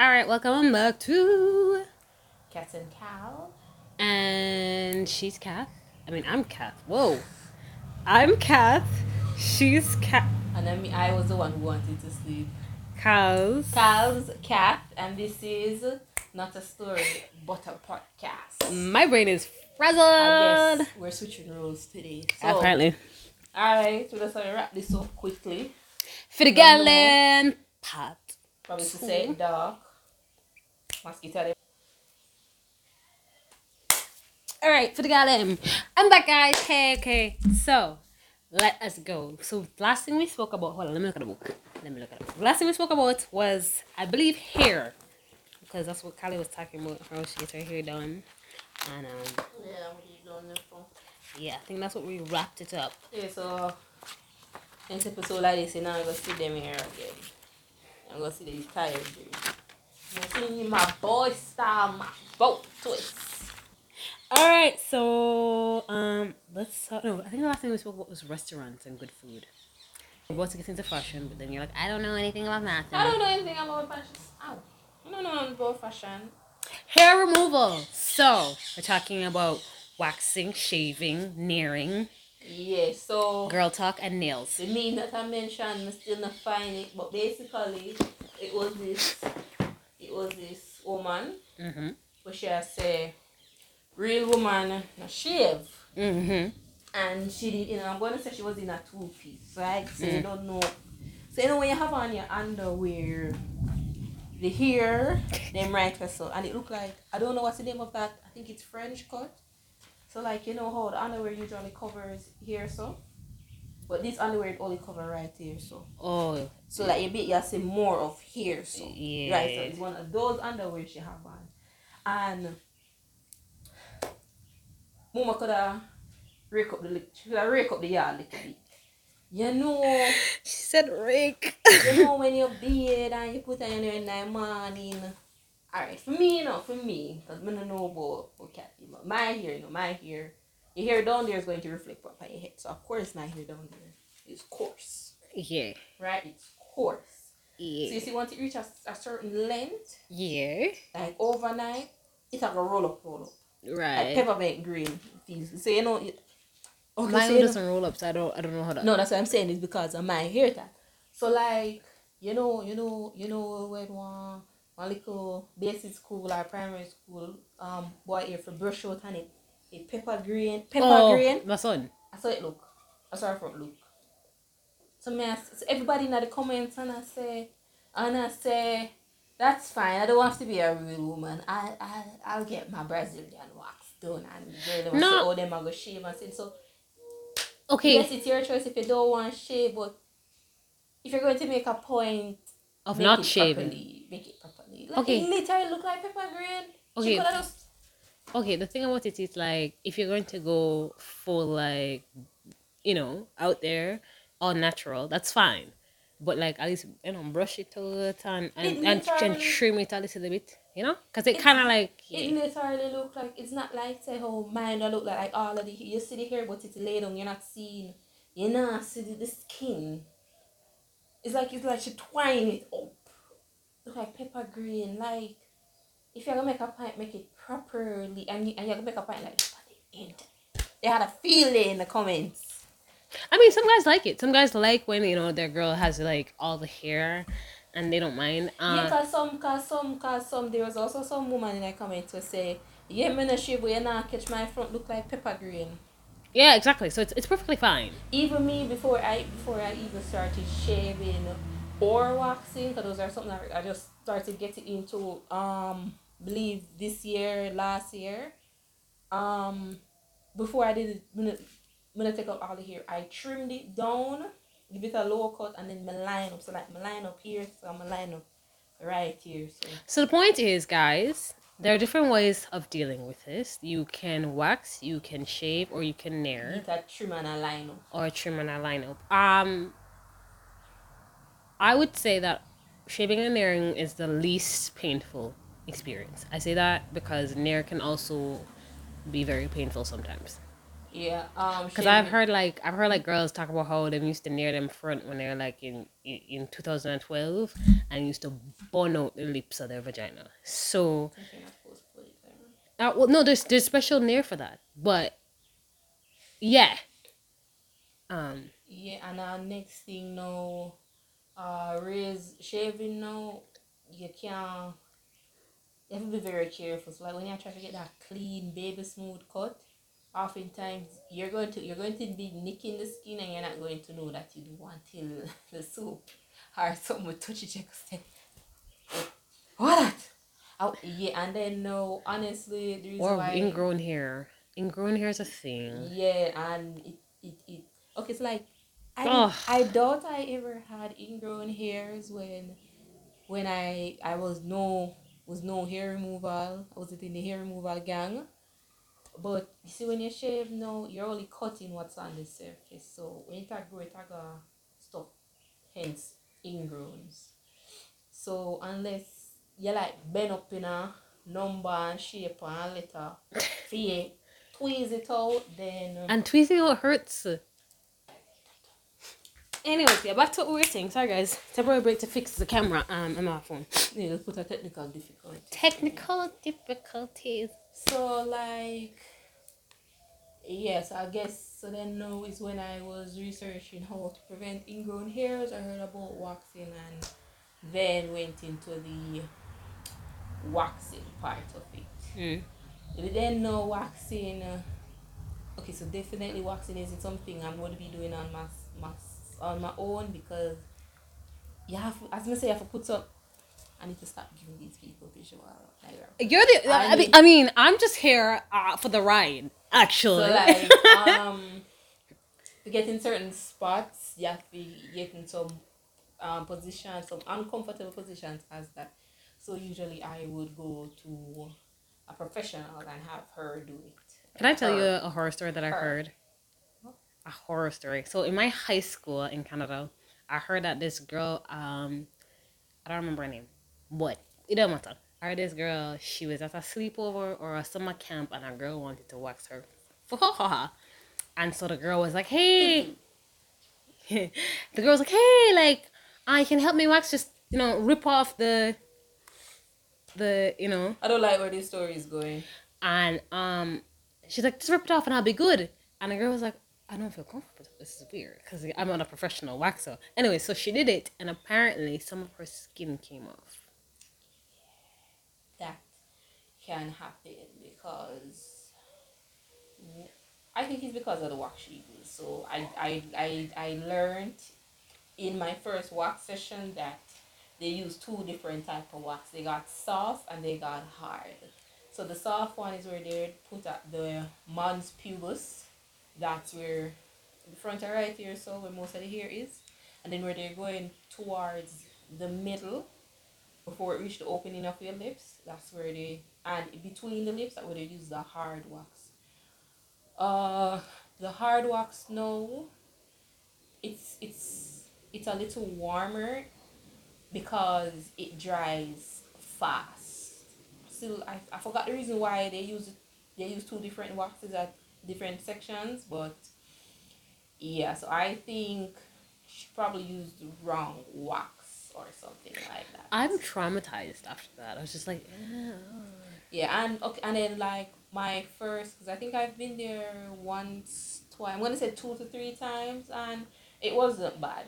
All right, welcome back to Cat and Cow. and she's Kath. I mean, I'm Kath. Whoa, I'm Kath. She's Kath. And I mean, I was the one who wanted to sleep. Cause Cal's Cat, and this is not a story, but a podcast. my brain is frazzled. I guess we're switching roles today. So, Apparently, alright, so let's wrap this up quickly. for the gallon pot. Probably to say dark. Mosquito. All right, for the gallon. I'm back, guys. Hey, okay. So let us go. So last thing we spoke about. Hold on, let me look at the book. Let me look at the book. Last thing we spoke about was, I believe, hair, because that's what Callie was talking about. How she gets her hair done, and um, Yeah, what are you doing this for? yeah, I think that's what we wrapped it up. Yeah, so next episode like this, you know, I'm gonna see them here again. I'm gonna see these tired dude. My boy style, my boat twist. All right, so um, let's talk. No, I think the last thing we spoke about was restaurants and good food. We're about to get into fashion, but then you're like, I don't know anything about that. I don't know anything about fashion. Ow. I don't know anything about fashion. Hair removal. So we're talking about waxing, shaving, nairing, Yeah, so girl talk, and nails. the name that I mentioned, I still not find it, but basically it was this it was this woman, Mm-hmm. but she has say real woman no shave. Mm-hmm. and she did, you know, I'm going to say she was in a two piece, right? So you Mm. don't know. So you know when you have on your underwear, the hair, them right so, and it looked like I don't know what's the name of that. I think it's French cut. So like you know how the underwear usually covers here so, but this underwear only cover right here so. Oh, So like you bit you see more of here so. yeah. Right, so it's one of those underwear she have on. And Mama could have rake up the she could have rake up the yard a little bit. You know, She said rake. you know when you bathe and you put on your in the morning. Alright, for me, you know, for me, because I don't know about, about cat, but my hair, you know, my hair, your hair down there is going to reflect up on your head. So of course my hair down there is coarse, yeah. right? It's coarse. Yeah. So you see, once it reaches a, a certain length, Yeah. like overnight, it's like a roll up, roll up. Right. Like peppermint green feels. So you know, it, okay, Mine so doesn't roll up, so I don't. I don't know how to. no, that's what I'm saying is because of my hair type. So like, you know, you know, you know when one my little basic school or primary school, um, boy here for brush out and it, it pepper green, pepper oh, green. my son. I saw it look. I saw it front look. So me, ask, so everybody in the comments and I say, and I say, that's fine. I don't have to be a real woman. I I I'll get my Brazilian wax done and girl them No. say, oh them I go shave and say so. Okay. Yes, it's your choice if you don't want to shave, but if you're going to make a point of not shaving. properly, make it properly. Like Okay. it literally look like pepper green. Okay. She could have just Okay, the thing about it is like if you're going to go full like you know, out there, all natural, that's fine. But like at least you know, brush it out and and, and, and trim it a little bit, you know? Because it It- kind of like It yeah. literally look like it's not like say how mine look like, like all of the you see the hair but it's laid on you're not seeing you know see the, the skin. It's like it's like she twine it up. Look like pepper green. Like if you're gonna make a pint, make it properly and you and you're gonna make a pint like this, but they ain't. They had a feeling in the comments. I mean, some guys like it. Some guys like when you know their girl has like all the hair, and they don't mind. yeah, Uh, cause some, cause some, cause some. There was also some woman in the comments who say, "Yeah, shave, but you not catch my front look like pepper green." yeah, exactly. So it's it's perfectly fine. even me before I before I even started shaving or waxing because those are something I, I just started getting into um believe this year last year um before I did it when I, when I take out all the hair I trimmed it down give it a low cut and then my line up so like my line up here so my line up right here so So the point is, guys, there are different ways of dealing with this. You can wax, you can shave, or you can nair. a trim and a line up or trim and a lineup. Um, I would say that shaving and nairing is the least painful experience. I say that because nair can also be very painful sometimes. Yeah. Um. Because I've heard like I've heard like girls talk about how they used to nair them front when they're like in in, in 2012 and used to burn out the lips of their vagina. So I think you're not supposed to put it there. uh, well no there's there's special nair for that. But yeah. Um Yeah, and our next thing now, uh, raise shaving now, you can you have to be very careful. So like when you try to get that clean, baby smooth cut, oftentimes you're going to you're going to be nicking the skin and you're not going to know that you do until the soap or something will touch it. You what? Oh, yeah, and then no, honestly, the reason or why ingrown hair. Ingrown hair is a thing. yeah, and it, it, it okay, it's like I Ugh. I doubt I ever had ingrown hairs when when I I was no was no hair removal. I wasn't in the hair removal gang. But you see when you shave now, you're only cutting what's on the surface. So when you start growing, it gonna stop. Hence ingrowns. So unless you like bend up in a number and shape and letter you tweeze it out, then um, And tweezing out hurts. Anyways, yeah, back to what we were saying. Sorry guys. Temporary break to fix the camera um on my phone. yeah, let's put a technical difficulty. Technical difficulties. So like yes, I guess so then no, is when I was researching how to prevent ingrown hairs. I heard about waxing and then went into the waxing part of it. Mm. If you then know waxing uh, okay so definitely waxing isn't something I'm going to be doing on my, my on my own because you have as I say you have to put up I need to stop giving these people visual like You're the. I, I mean, I mean, I'm just here uh, for the ride. Actually, So like um to get in certain spots you have to be getting some um positions, some uncomfortable positions as that. So usually I would go to a professional and have her do it. can I tell you a horror story that I Her. heard? A horror story. So in my high school in Canada, I heard that this girl. Um, I don't remember her name, but it don't matter. I heard this girl. She was at a sleepover or a summer camp, and a girl wanted to wax her. And so the girl was like, "Hey." the girl was like, "Hey, like, I can help me wax. Just you know, rip off the, the you know." I don't like where this story is going. And um, she's like, just rip it off and I'll be good. And the girl was like, I don't feel comfortable. This is weird because I'm not a professional waxer. Anyway, so she did it, and apparently some of her skin came off. that can happen because I think it's because of the wax she used. So I, I, I, I learned in my first wax session that they use two different type of wax. They got soft and they got hard. So the soft one is where they put at the man's pubis. That's where the front are right here, so where most of the hair is. And then where they're going towards the middle before it reach the opening of your lips. That's where they and between the lips that where they use the hard wax. Uh the hard wax now it's it's it's a little warmer because it dries fast. Still I, I forgot the reason why they use they use two different waxes at different sections, but yeah, so I think she probably used the wrong wax or something like that. I'm traumatized after that. I was just like, "Eh, Yeah, and okay, and then like my first, because I think I've been there once, twice. I'm gonna say two to three times, and it wasn't bad.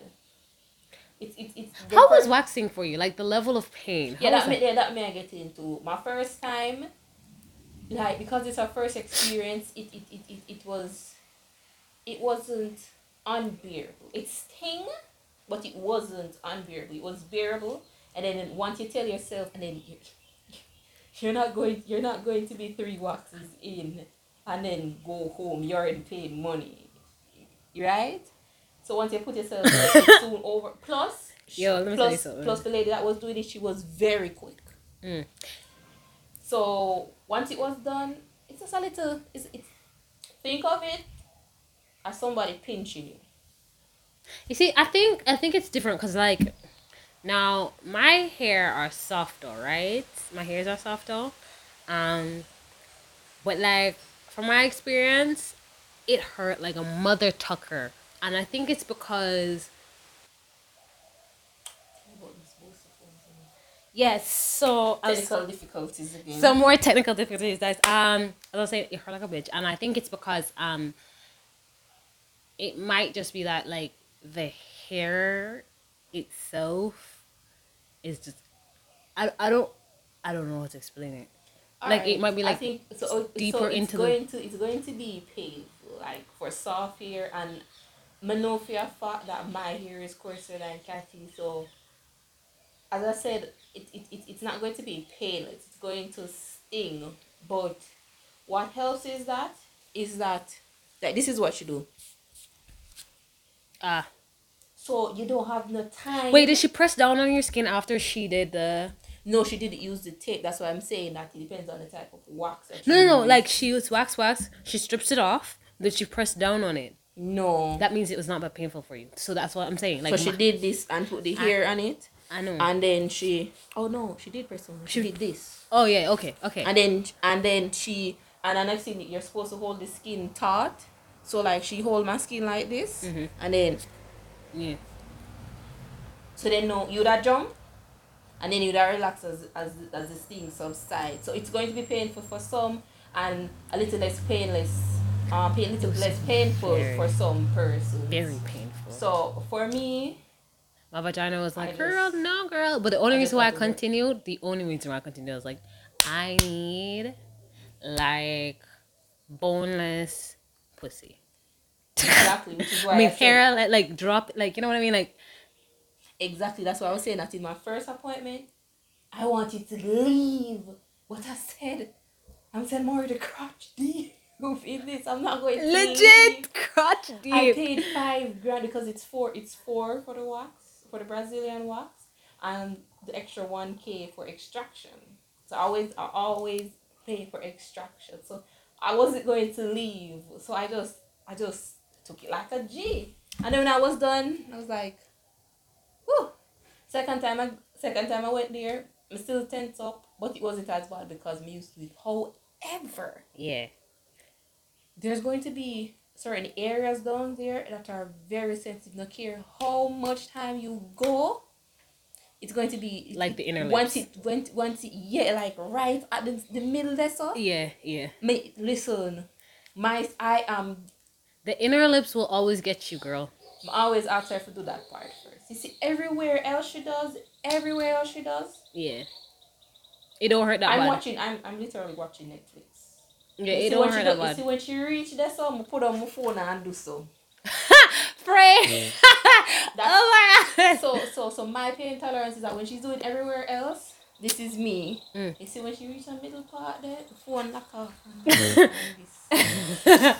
It's it's it's. how was waxing for you? Like the level of pain. Yeah, How that was me, yeah, that me I get into. My first time, like because it's our first experience, it it, it, it, it was, it wasn't unbearable. It sting, but it wasn't unbearable. It was bearable, and then once you tell yourself, and then you, you're not going, you're not going to be three waxes in, and then go home. You're already paid money, right? So once you put yourself, it's soon over. Plus, Yo, let me tell you plus the lady that was doing it, she was very quick. Mm. So once it was done, it's just a little. It's, it's think of it as somebody pinching you. You see, I think I think it's different because like now my hair are softer, right? My hairs are softer, um, but like from my experience, it hurt like a mother tucker, and I think it's because yes. So I was difficulties again. some more technical difficulties guys um as i was saying it hurt like a bitch and i think it's because um it might just be that like the hair itself is just i, I don't i don't know how to explain it like, it might be, I like, think so, deeper so it's into the- going to it's going to be painful like for soft hair and I know for a fact that my hair is coarser than Kathy so as I said it, it, it it's not going to be painless it's going to sting. But what helps is that is that like this is what you do. Ah. So you don't have no time. Wait did she press down on your skin after she did the no she didn't use the tape. That's why I'm saying that it depends on the type of wax that no no no like she used wax wax she strips it off then she pressed down on it. No. That means it was not that painful for you. So that's what i'm saying like so she did this and put the hair on it i know. And then she oh no she did press on she, She- did this. Oh yeah okay okay. And then and then she and the next thing you're supposed to hold the skin taut. So like she hold my skin like this. Mhm. and then yeah. So then no you that jump and then you that relax as as as the sting subsides so it's going to be painful for some and a little less painless um pain a little less painful Very. for some persons very painful. So for me My vagina was I like, just- girl, no, girl. But the only I reason why I to continued, the only reason why I continued was like, I need like boneless pussy. exactly which is why I mean, said- hair like, like drop, like you know what I mean, like Exactly. That's why I was saying that in my first appointment, I wanted to leave. What I said, I'm saying more the crotch deep in this. I'm not going to leave. legit crotch I paid five grand because it's four. It's four for the wax for the Brazilian wax, and the extra one k for extraction. So I always I always pay for extraction. So I wasn't going to leave. So I just I just took it like a G. And then when I was done, I was like, whew. Second time I second time I went there, I'm still tense up, but it wasn't as bad because me used to it. However, Yeah, there's going to be certain areas down there that are very sensitive. No care how much time you go, it's going to be Like the inner lips. once it went once it yeah like right at the, the middle there so. yeah, yeah. Me listen, my I am The inner lips will always get you, girl. I'm always ask her to do that part first. You see, everywhere else she does, everywhere else she does. Yeah, it don't hurt that I'm bad. watching. I'm I'm literally watching Netflix. Yeah, You it don't when hurt she that go, you bad. see when she reach there, so I put on my phone and do so. Frey. oh my god. so so so my pain tolerance is that when she's doing everywhere else, this is me. Mm. You see when she reach the middle part there, the phone lock off. and this.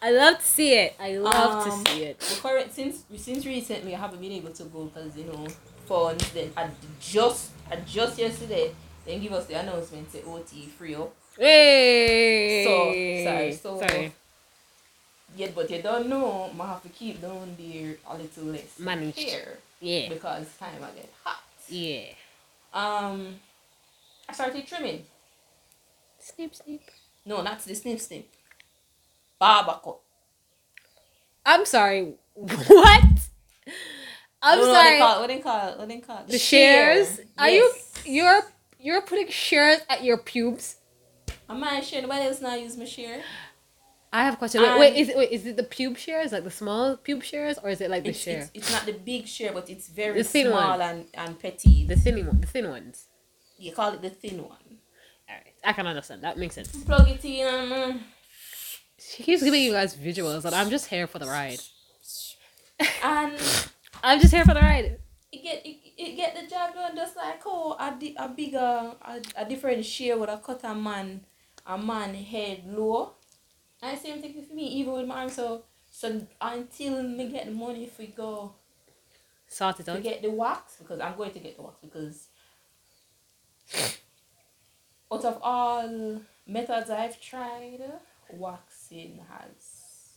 I love to see it. I love Um, to see it. The current since since recently I haven't been able to go because you know phones. Then I just I just yesterday then give us the announcement say OT free up. Hey. So, sorry, so- sorry. Yeah, but you don't know. I have to keep down there a little less Managed. here Yeah. because time I get hot. Yeah. Um, I started trimming. Snip, snip. No, not the snip snip. Barber. I'm sorry. What? I'm No, no, What they sorry. call it? What they call it? What they call it? the shares. Are you you're you're putting shares at your pubes? Am I share? Nobody else not use my share. I have a question. Wait, Um, wait, is it wait, is it the pube shares, like the small pube shares, or is it like the It's, share? it's, it's not the big share, but it's very small one. and, and petty. The thin one, the thin ones. you call it the thin one. Alright, I can understand. That makes sense. Plug it in and mm, She keeps giving you guys visuals, and I'm just here for the ride. and I'm just here for the ride. it get it, it get the job done just like oh a, di- a bigger a, a different share would have cut a man a man head low. And same thing for me, even with my arm. So so until me get the money if we go Sort it to get the wax because I'm going to get the wax because out of all methods I've tried, waxing has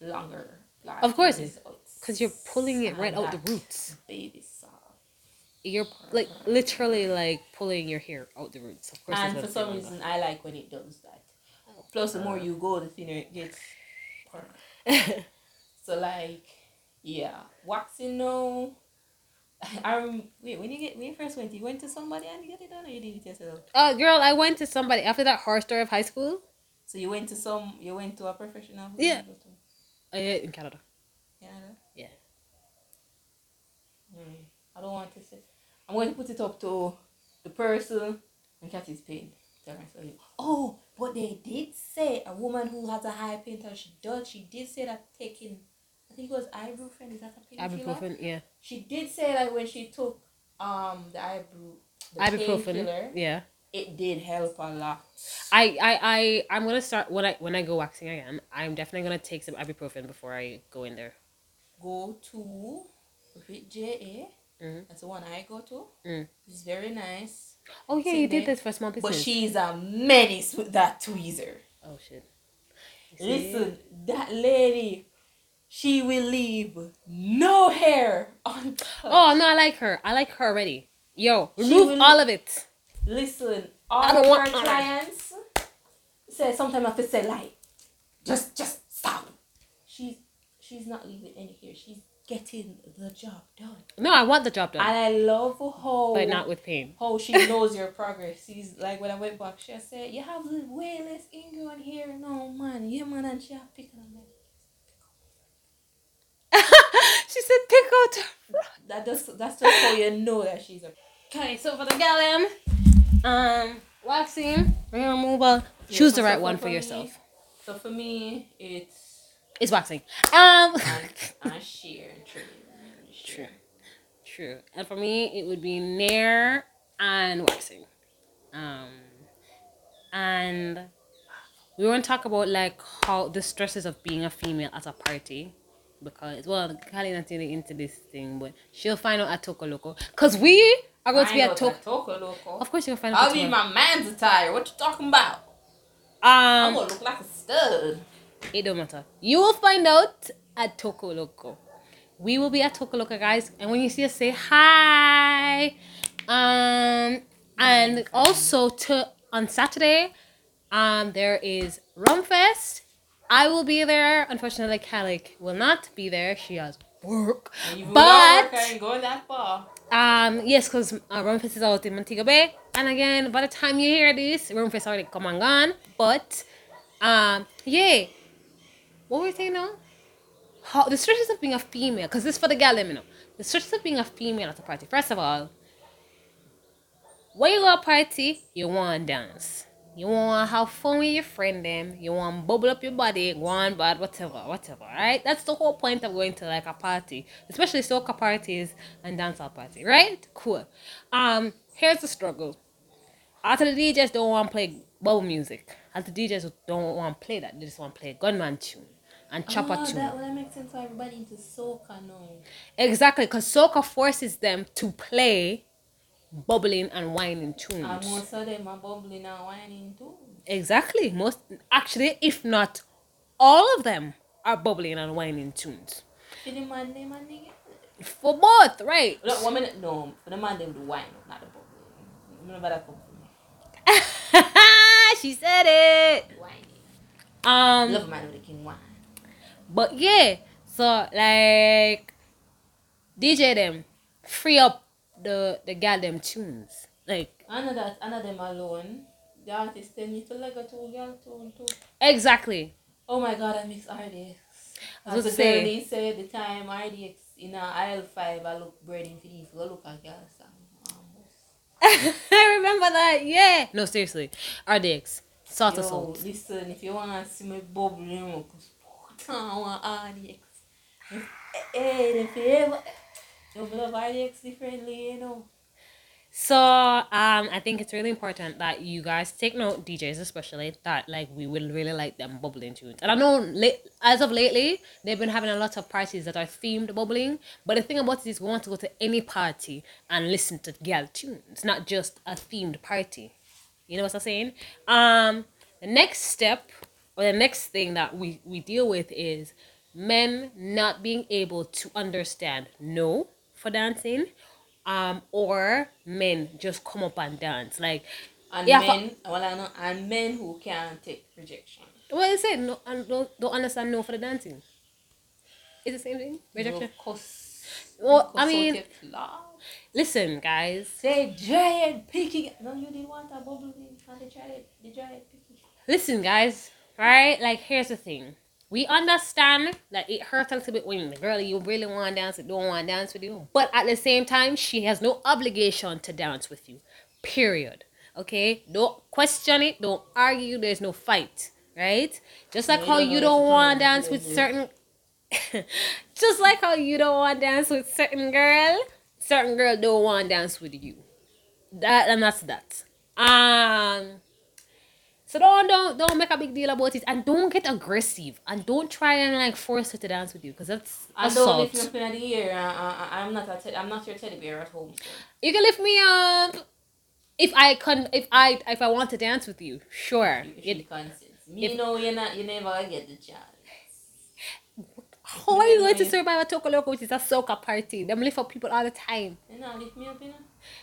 longer. life. Of course. Cause you're pulling it right out the roots. Soft. You're like literally like pulling your hair out the roots. Of course. And for some reason, I like when it does that. Plus, the more you go, the thinner it gets. so like, yeah, waxing no. I rem- wait when you get when you first went, you went to somebody and you get it done, or you did it yourself? Uh, girl, I went to somebody after that horror story of high school. So you went to some, you went to a professional. Yeah. did go to? Uh, in Canada. Canada. Yeah. Mm, I don't want to say. I'm going to put it up to the person and Kathy's pain. Oh, but they did say a woman who has a high pain tolerance, she does. She did say that taking, I think it was ibuprofen. Is that a painkiller? Ibuprofen, yeah. She did say that when she took um the ibru, the Ibuprofen, painkiller, yeah. it did help a lot. I, I, I, I'm gonna start when I when I go waxing again. I'm definitely gonna take some ibuprofen before I go in there. Go to Rit JA. Mhm. That's the one I go to. Mm. It's very nice. Oh yeah, See you did this for small business. But she's a menace with that tweezer. Oh shit. Listen, that lady, she will leave no hair on. Oh no, I like her. I like her already. Yo, remove all of it. Listen, I all don't of want clients say sometimes I have to say like, just just stop. She's she's not leaving any hair. She's getting the job done. No, I want the job done, And I love how but not with pain. how she knows your progress. She's like when I went back, she said, You have way less ingrown here. No man, yeah man and she have picking on she said, "Pick out." That just that's just how you know that she's a Okay, so for the gal, um, waxing, hair removal. Yeah, Choose the right one for me- yourself. So for me, it's It's waxing. Um, sheer and. True. True. And for me, it would be nair and waxing. Um, and we want to talk about like how the stresses of being a female at a party. Because well, Kylie not really into this thing, but she'll find out at Toko Loco. Cause we are going to be at Toko. Toco Loco. Of course, you're gonna find out. I'll be in Toko. my man's attire. What you talking about? um I'm gonna look like a stud. It don't matter. You will find out at Toko Loco. We will be at Toko Loco, guys. And when you see us, say hi. Um, and also to on Saturday, um, there is Rumfest. I will be there. Unfortunately, Calic will not be there. She has work. But work, I ain't going that far. um, yes, because uh, Rumfest is out in Montego Bay. And again, by the time you hear this, Rumfest already come and gone. But, um, yeah. What were we saying now? How the stresses of being a female, because this is for the gal, let me know. The stresses of being a female at a party. First of all, when you go to a party, you want to dance. You want to have fun with your friend them. You want to bubble up your body, go on bad, whatever, whatever, right? That's the whole point of going to like a party, especially soca parties and dancehall party, right? Cool. Um, here's the struggle. After the DJs don't want to play bubble music, after the DJs don't want to play that, they just want to play gunman tune and chopper oh, tune. that, well, that makes sense why everybody into soca now. Exactly, because soca forces them to play bubbling and whining tunes. And most of them are bubbling and whining too. Exactly. Most actually, if not all of them are bubbling and whining tunes. For the man, them and the. For both, right? No, one minute, no. For the man, them the wine, not the bubbling. Remember that she said it. Whining. Um Love a man with a king wine. But yeah. So like DJ them free up the the gal them tunes. Like I know that, I know them alone. The artist, they need to like a two girl tone too. exactly. Oh my god, I mix RDX. As the say- girl they said the time RDX in a aisle five, I look breading for these. Go look at girl song. I remember that. Yeah. No, seriously. RDX. Salt of Yo, salt. listen, if you wanna see me bubbling, up, I want RDX. If- Hey, if you ever, you love RDX differently, you know. So um, I think it's really important that you guys take note, DJs especially, that like we will really like them bubbling tunes. And I know late, as of lately, they've been having a lot of parties that are themed bubbling. But the thing about it is, we want to go to any party and listen to gal tunes, not just a themed party. You know what I'm saying? Um, the next step or the next thing that we we deal with is men not being able to understand no for dancing um or men just come up and dance like And Yeah, for- men, well, I know, and men who can't take rejection. What is it? No, I don't, don't understand no for the dancing. It's the same thing. Rejection. No cuss. Well, I mean, listen, guys. Say giant picking. No, you didn't want a bubble bean. And the giant, the giant picking. Listen, guys. Right? Like, here's the thing. We understand that it hurts a little bit when the girl you really want to dance with don't want to dance with you. But at the same time, she has no obligation to dance with you. Period. Okay? Don't question it. Don't argue. There's no fight. Right? Just like how you don't want to dance with certain. Just like how you don't want to dance with certain girl, certain girl don't want to dance with you. That and that's that. Um. So don't don't don't make a big deal about it, and don't get aggressive, and don't try and like force her to dance with you, because that's I don't lift me assault. up in the air. Uh, I'm not a te- I'm not your teddy bear at home. So. You can lift me up if I can, if I if I want to dance with you. Sure. You You-. Me if- know you're not. You never get the chance. how are you going to survive a Toka Loco, which is a soca party? Them lift up people all the time. You know, lift me up, you know.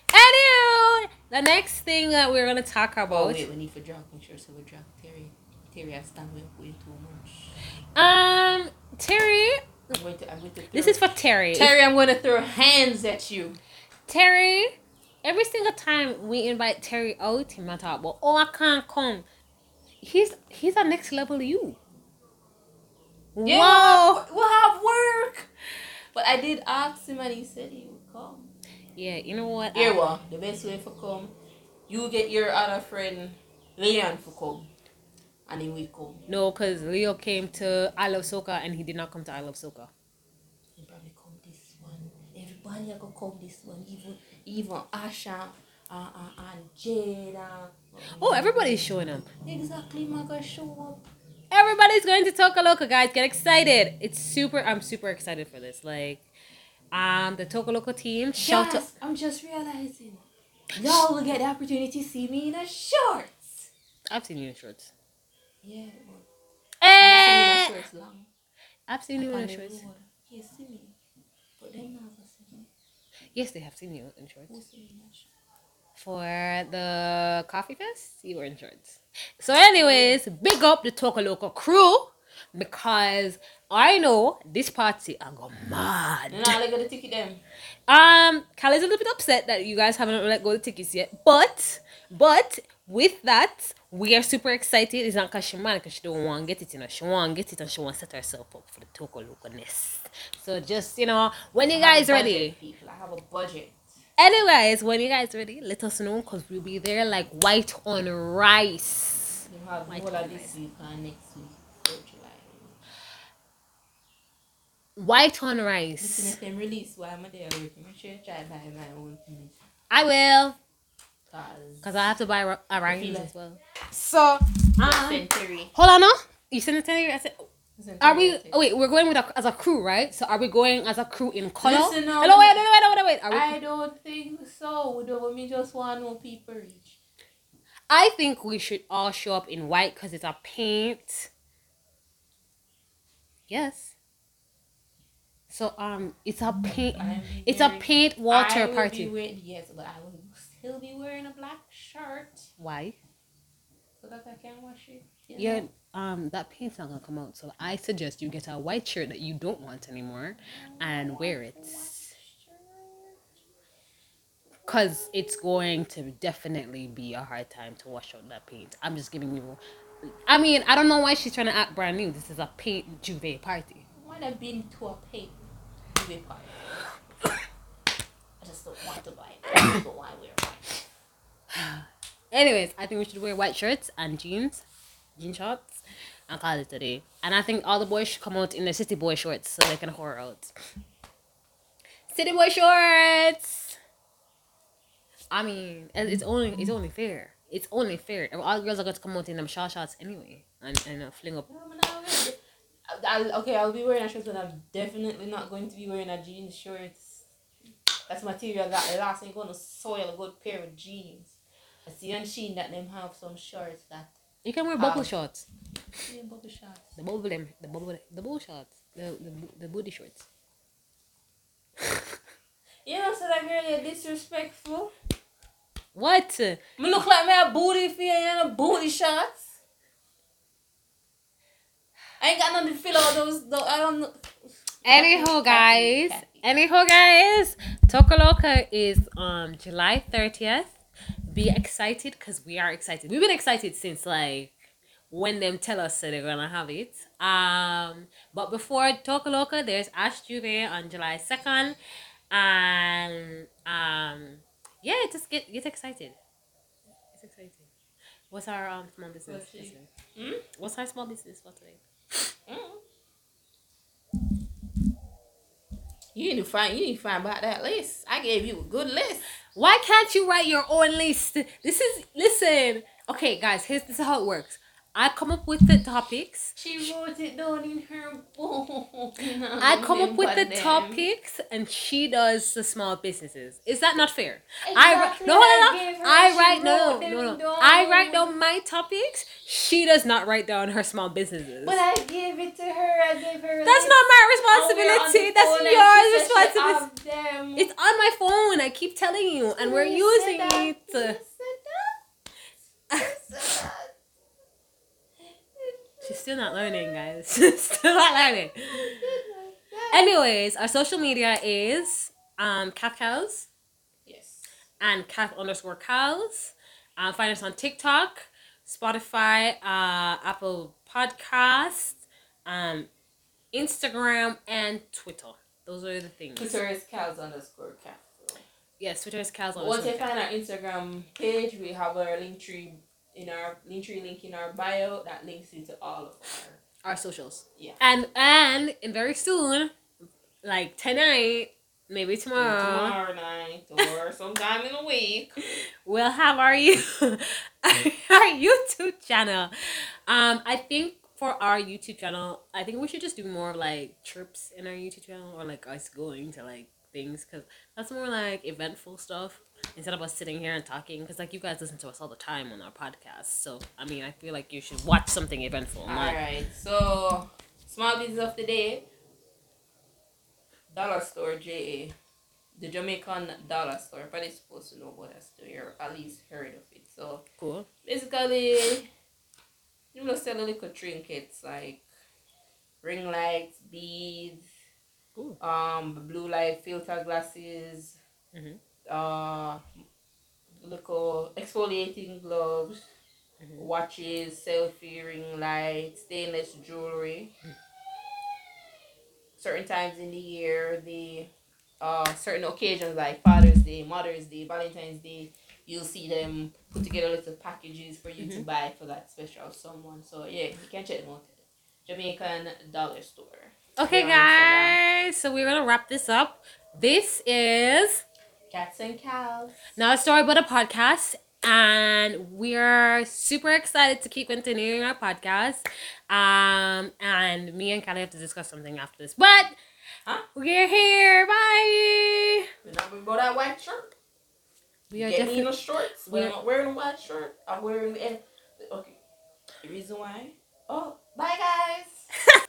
Anywho, the next thing that we're gonna talk about. Oh about. wait, we need for drag. Make sure so we drag Terry. Terry, I stand way way too much. Um, Terry, I'm going to. I'm going to. Throw, this is for Terry. Terry. I'm going to throw hands at you. Terry, every single time we invite Terry out, he might talk about, oh, I can't come. He's he's a next level you. Yeah, Whoa. we'll have work. But I did ask him and he said he would come. Yeah, you know what? What? The best way for come, you get your other friend Leon for come. And he will come. no, because Leo came to I Love Soca and he did not come to I Love Soca. He probably come this one. Everybody are gonna come this one. Even even Asha uh, uh, and Jada. Oh, everybody's showing up. Exactly, my gonna show up. Everybody's going to Toka Loca, guys. Get excited. It's super, I'm super excited for this. Like, um, the Loca team, shout out. Yes, I'm just realizing. Y'all will get the opportunity to see me in a shorts. I've seen you in shorts. Yeah, but I've Eh! seen me in shorts long. I've seen you in shorts. You see me. But gonna see me. Yes, they have seen you in shorts. Who see me in a shorts? for the coffee fest, you were in shorts. So, anyways, big up the Toka Loca crew because I know this party I go mad. No, I got the ticket them. Um, Callie's a little bit upset that you guys haven't let go the tickets yet, but but with that, we are super excited. It's not because she mad because she don't want to get it, you know. She want to get it and she want to set herself up for the Toka Loca nest. So just you know, when you I have guys ready. People, I have a budget. Anyways, when you guys ready, let us know because we'll be there like white on rice. You have all of this week and next week. for July. White on Listen, rice. if them release while I'm there working, make sure you try buy my own thing. I will Cause because I have to buy ri- a rice as well. So, uh, Listen, Terry. hold on, no. You sent it to me. I said, are we? Oh, wait, we're going with a, as a crew, right? So, are we going as a crew in color? Listen now. Hello, wait, wait, wait, wait, wait. Are we, I don't think so. We don't me just want no people reach. I think we should all show up in white because it's a paint. Yes. So um, it's a paint. It's a paint water party. Wearing, yes, but I will still be wearing a black shirt Why? so that I can wash it. Yeah, um, that paint's not gonna come out. So I suggest you get a white shirt that you don't want anymore and wear it. Cause it's going to definitely be a hard time to wash out that paint. I'm just giving you. I mean, I don't know why she's trying to act brand new. This is a paint J'ouvert party. Have been to a paint party. I just don't want to buy it. I don't want wear white. Anyways, I think we should wear white shirts and jeans, jean shorts, and call it today. And I think all the boys should come out in their city boy shorts so they can whore out. City boy shorts. I mean, it's only it's only fair. It's only fair. All the girls are going to come out in them short shorts anyway, and and uh, fling up. No, I'm not wearing it. I'll, okay, I'll be wearing a shirt, but I'm definitely not going to be wearing a jeans shorts. That's material that last going to soil a good pair of jeans. I see on Shein that them have some shorts that You can wear bubble shorts. yeah, bubble shorts. The bubble them, the bubble, the bubble shorts, the the the booty shorts. You know, so that girl you're disrespectful. What? Me look like me a booty for you and a booty shots. I ain't got nothing to fill out those. those I don't know. Anyhow, guys. Anyhow, guys. Tokaloka is on July 30th. Be excited because we are excited. We've been excited since like when them tell us that they're gonna have it. Um, but before Tokaloka, there's Ash J'ouvert on July 2nd. And um, yeah, just get get excited. It's exciting. What's our um small business? What's? Hmm? What's our small business for today? Mm. You need to find. You need to find about that list. I gave you a good list. Why can't you write your own list? This is listen. Okay, guys, here's this is how it works. I come up with the topics. She wrote it down in her book. I come up with the them. topics, and she does the small businesses. Is that not fair? I Exactly no, no, I no. gave her, I write no, no, no, no. I down. write down my topics. She does not write down her small businesses. But I gave it to her. I gave her. That's not my And we're on the responsibility. That's phone and yours she said she responsibility. It's on my phone. I keep telling you, and we're You using it. You said that. You said that. She's still not learning, guys. still not learning. Anyways, our social media is um Cat Cows Yes. and Cat underscore Cows. Um, find us on TikTok, Spotify, uh, Apple Podcasts, um, Instagram, and Twitter. Those are the things. Twitter is cows underscore cat. Yes, Twitter is Cows underscore. Once you find our Instagram page, we have our Linktree in our Linktree link in our bio that links into all of our Our socials. Yeah. And and and very soon, like tonight, maybe tomorrow. tomorrow night or sometime in a week. we'll have our you our YouTube channel. Um, I think for our YouTube channel, I think we should just do more like trips in our YouTube channel or like us going to like things because that's more like eventful stuff instead of us sitting here and talking because like you guys listen to us all the time on our podcast. So I mean, I feel like you should watch something eventful. All right. So small business of the day. Dollar store JA. The Jamaican dollar store. Everybody's supposed to know about that store or at least heard of it. So Cool. basically you know sell little trinkets like ring lights, beads, Cool. um blue light filter glasses, Mhm. Uh little exfoliating gloves, Mhm. watches, selfie ring lights, stainless jewelry. Certain times in the year, the uh certain occasions like Father's Day, Mother's Day, Valentine's Day, you'll see them put together little packages for you to buy for that special someone. So yeah, you can check them out. Jamaican Dollar Store. Okay, They're on Instagram. guys. So we're gonna wrap this up. This is Cats and cows. now a story about a podcast and we're super excited to keep continuing our podcast um and me and Callie have to discuss something after this but Huh? we're here bye We're not gonna go that white shirt. we are Get definitely the shorts. We're, I'm not wearing a white shirt, I'm wearing the. Okay. The reason why? Oh, bye guys.